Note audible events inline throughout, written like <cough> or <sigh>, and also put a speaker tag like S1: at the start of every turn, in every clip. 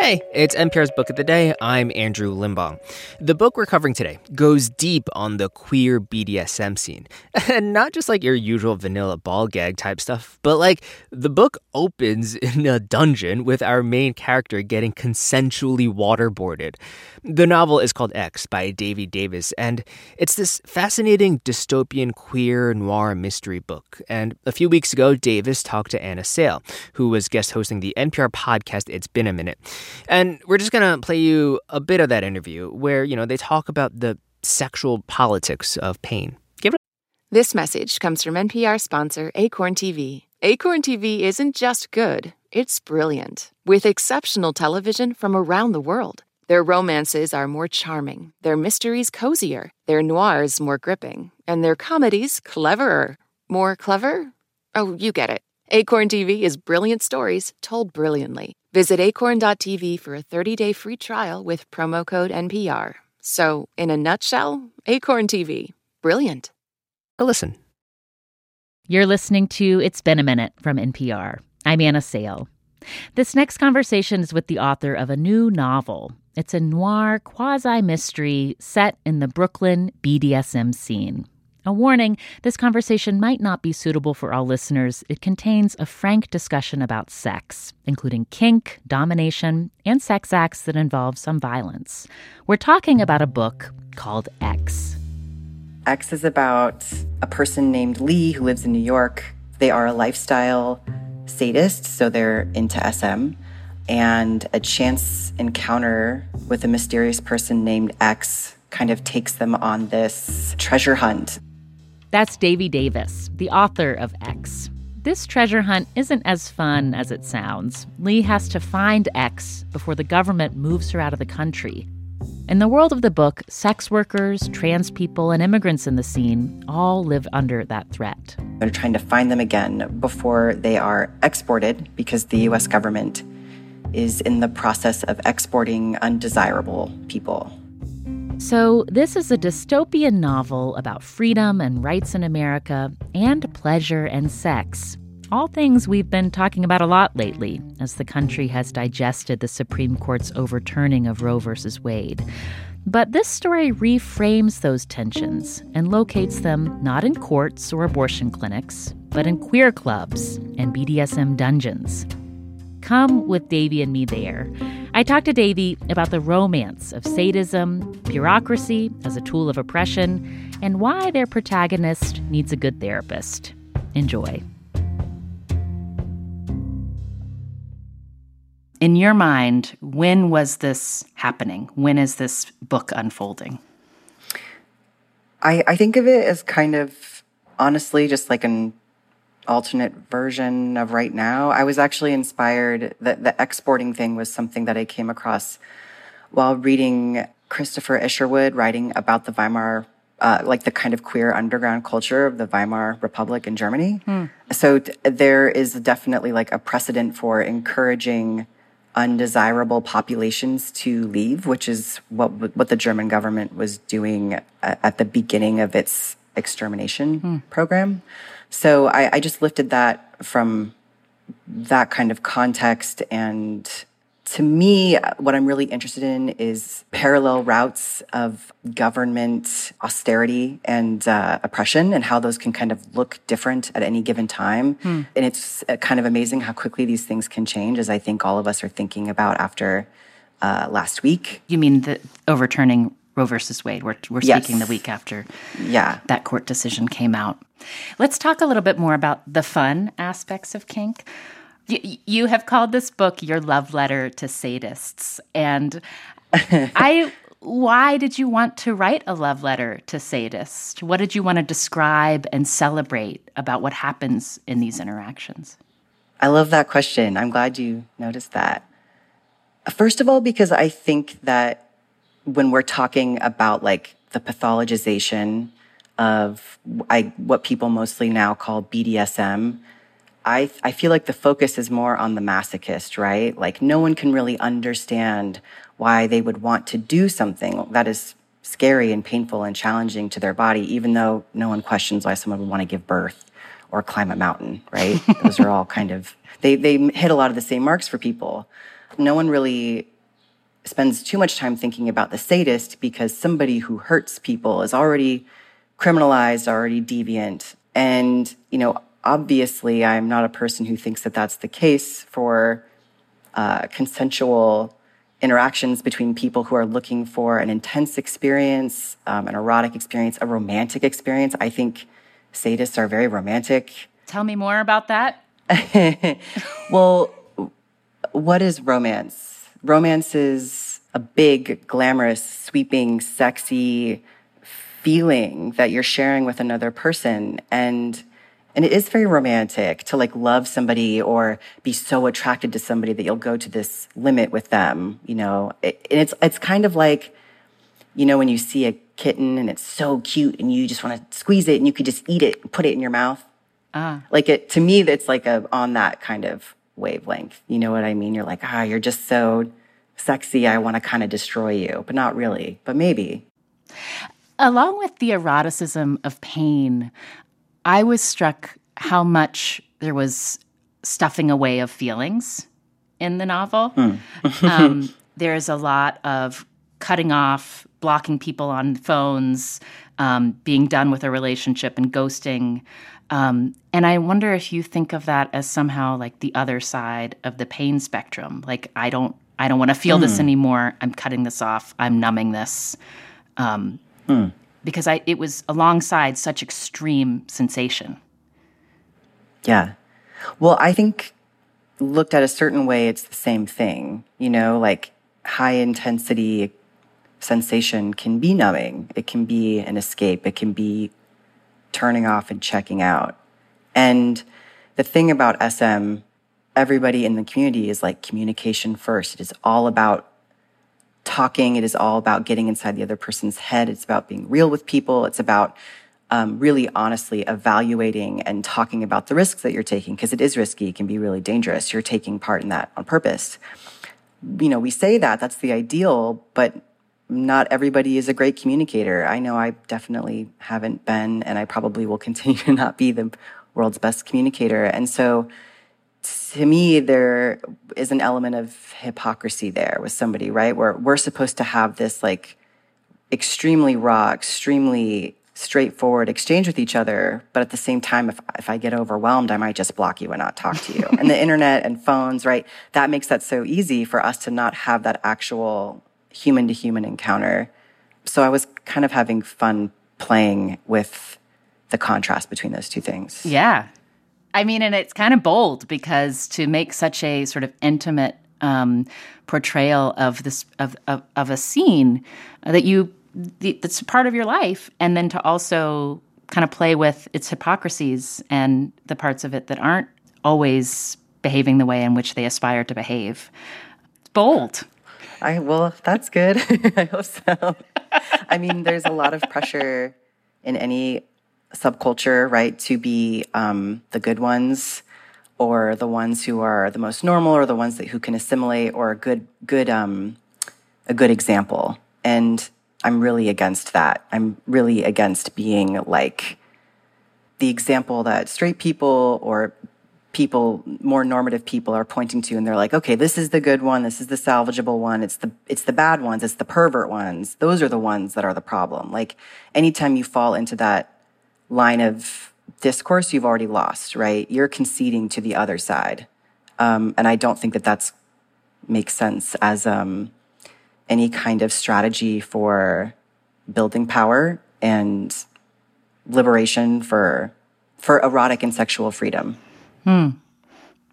S1: Hey, it's NPR's Book of the Day. I'm Andrew Limbong. The book we're covering today goes deep on the queer BDSM scene. <laughs> And not just like your usual vanilla ball gag type stuff, but like the book opens <laughs> in a dungeon with our main character getting consensually waterboarded. The novel is called X by Davey Davis, and it's this fascinating dystopian queer noir mystery book. And a few weeks ago, Davis talked to Anna Sale, who was guest hosting the NPR podcast It's Been a Minute. And we're just going to play you a bit of that interview where, you know, they talk about the sexual politics of pain. Give it
S2: This message comes from NPR sponsor Acorn TV. Acorn TV isn't just good, it's brilliant. With exceptional television from around the world. Their romances are more charming, their mysteries cozier, their noirs more gripping, and their comedies cleverer. More clever? Oh, you get it. Acorn TV is brilliant stories told brilliantly. Visit acorn.tv for a 30-day free trial with promo code NPR. So, in a nutshell, Acorn TV. Brilliant.
S1: a listen.
S3: You're listening to It's Been a Minute from NPR. I'm Anna Sale. This next conversation is with the author of a new novel. It's a noir quasi mystery set in the Brooklyn BDSM scene. A warning this conversation might not be suitable for all listeners. It contains a frank discussion about sex, including kink, domination, and sex acts that involve some violence. We're talking about a book called X.
S4: X is about a person named Lee who lives in New York. They are a lifestyle sadist, so they're into SM. And a chance encounter with a mysterious person named X kind of takes them on this treasure hunt.
S3: That's Davey Davis, the author of X. This treasure hunt isn't as fun as it sounds. Lee has to find X before the government moves her out of the country. In the world of the book, sex workers, trans people, and immigrants in the scene all live under that threat.
S4: They're trying to find them again before they are exported because the US government is in the process of exporting undesirable people.
S3: So, this is a dystopian novel about freedom and rights in America and pleasure and sex. All things we've been talking about a lot lately as the country has digested the Supreme Court's overturning of Roe v. Wade. But this story reframes those tensions and locates them not in courts or abortion clinics, but in queer clubs and BDSM dungeons. Come with Davey and me there. I talked to Davey about the romance of sadism, bureaucracy as a tool of oppression, and why their protagonist needs a good therapist. Enjoy. In your mind, when was this happening? When is this book unfolding?
S4: I, I think of it as kind of honestly just like an alternate version of right now. I was actually inspired that the exporting thing was something that I came across while reading Christopher Isherwood writing about the Weimar, uh, like the kind of queer underground culture of the Weimar Republic in Germany. So t- there is definitely like a precedent for encouraging undesirable populations to leave, which is what what the German government was doing at the beginning of its extermination program. So I, I just lifted that from that kind of context. And to me, what I'm really interested in is parallel routes of government austerity and uh, oppression and how those can kind of look different at any given time. And it's uh, kind of amazing how quickly these things can change, as I think all of us are thinking about after uh, last week.
S3: You mean the overturning Roe versus Wade? We're, we're
S4: Yes.
S3: speaking the week after
S4: Yeah.
S3: that court decision came out. Let's talk a little bit more about the fun aspects of kink. You, you have called this book your love letter to sadists, and <laughs> I. Why did you want to write a love letter to sadists? What did you want to describe and celebrate about what happens in these interactions?
S4: I love that question. I'm glad you noticed that. First of all, because I think that when we're talking about like the pathologization of I, what people mostly now call BDSM, I, I feel like the focus is more on the masochist, right? Like no one can really understand why they would want to do something that is scary and painful and challenging to their body, even though no one questions why someone would want to give birth or climb a mountain, right? <laughs> Those are all kind of, they, they hit a lot of the same marks for people. no one really spends too much time thinking about the sadist because somebody who hurts people is already criminalized, already deviant. And, you know, obviously, I'm not a person who thinks that that's the case for uh, consensual interactions between people who are looking for an intense experience, um, an erotic experience, a romantic experience. I think sadists are very romantic.
S3: Tell me more about that. <laughs>
S4: well, what is romance? Romance is a big, glamorous, sweeping, sexy feeling that you're sharing with another person. And and it is very romantic to like love somebody or be so attracted to somebody that you'll go to this limit with them, you know. It, and it's it's kind of like you know when you see a kitten and it's so cute and you just want to squeeze it and you could just eat it, put it in your mouth. Ah. Like it to me it's like a on that kind of wavelength. You know what I mean? You're like, "Ah, you're just so sexy. I want to kind of destroy you." But not really, but maybe.
S3: Along with the eroticism of pain, I was struck how much there was stuffing away of feelings in the novel. Mm. <laughs> um, there's a lot of cutting off, blocking people on phones, um, being done with a relationship, and ghosting. Um, and I wonder if you think of that as somehow like the other side of the pain spectrum. Like I don't, I don't want to feel mm. this hmm. anymore. I'm cutting this off. I'm numbing this. Um, mm because I it was alongside such extreme sensation.
S4: Yeah. Well, I think looked at a certain way it's the same thing, you know, like high intensity sensation can be numbing. It can be an escape. It can be turning off and checking out. And the thing about SM, everybody in the community is like communication first. It is all about talking. It is all about getting inside the other person's head. It's about being real with people. It's about um, really honestly evaluating and talking about the risks that you're taking because it is risky. It can be really dangerous. You're taking part in that on purpose. You know, we say that that's the ideal, but not everybody is a great communicator. I know I definitely haven't been, and I probably will <laughs> continue to not be the world's best communicator. And so, to me, there is an element of hypocrisy there with somebody, right? Where we're supposed to have this like extremely raw, extremely straightforward exchange with each other. But at the same time, if, if I get overwhelmed, I might just block you and not talk to you. and the <laughs> internet and phones, right? That makes that so easy for us to not have that actual human to human encounter. So I was kind of having fun playing with the contrast between those two things.
S3: Yeah. I mean, and it's kind of bold because to make such a sort of intimate um, portrayal of this of, of, of a scene that you that's part of your life, and then to also kind of play with its hypocrisies and the parts of it that aren't always behaving the way in which they aspire to behave. It's bold.
S4: I well, that's good. <laughs> I hope so. I mean, there's a lot of pressure in any subculture, right, to be um, the good ones or the ones who are the most normal or the ones that who can assimilate or a good good um, a good example. And I'm really against that. I'm really against being like the example that straight people or people more normative people are pointing to and they're like okay this is the good one this is the salvageable one it's the it's the bad ones it's the pervert ones those are the ones that are the problem like anytime you fall into that line of discourse, you've already lost, right? You're conceding to the other side. Um, and I don't think that that's makes sense as um, any kind of strategy for building power and liberation for for erotic and sexual freedom.
S3: Hmm.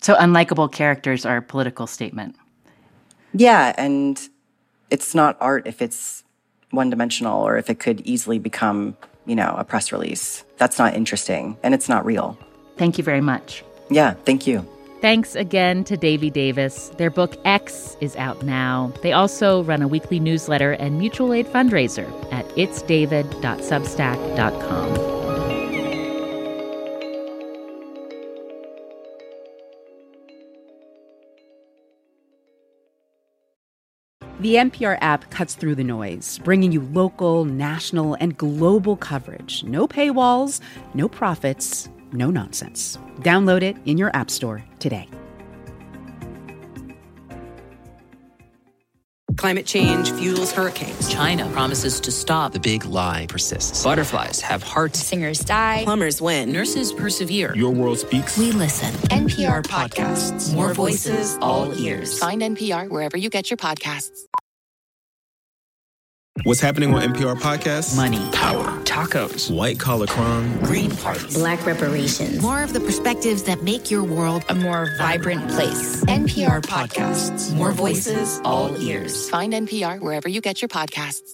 S3: So unlikable characters are a political statement.
S4: Yeah, and it's not art if it's one dimensional or if it could easily become you know, a press release. That's not interesting and it's not real.
S3: Thank you very much.
S4: Yeah, thank you.
S3: Thanks again to Davey Davis. Their book X is out now. They also run a weekly newsletter and mutual aid fundraiser at itsdavid.substack.com.
S5: The NPR app cuts through the noise, bringing you local, national, and global coverage. No paywalls, no profits, no nonsense. Download it in your App Store today.
S6: Climate change fuels hurricanes.
S7: China promises to stop.
S8: The big lie persists.
S1: Butterflies have hearts.
S9: Singers die.
S6: Plumbers win.
S7: Nurses persevere.
S10: Your world speaks.
S9: We listen.
S2: NPR podcasts.
S7: More voices, all ears.
S2: Find NPR wherever you get your podcasts.
S10: What's happening on NPR podcasts?
S7: Money.
S10: Power.
S1: Tacos.
S10: White collar crime.
S7: Green parties.
S9: Black reparations.
S7: More of the perspectives that make your world
S9: A more vibrant place.
S2: NPR podcasts.
S7: more voices, all ears.
S2: Find NPR wherever you get your podcasts.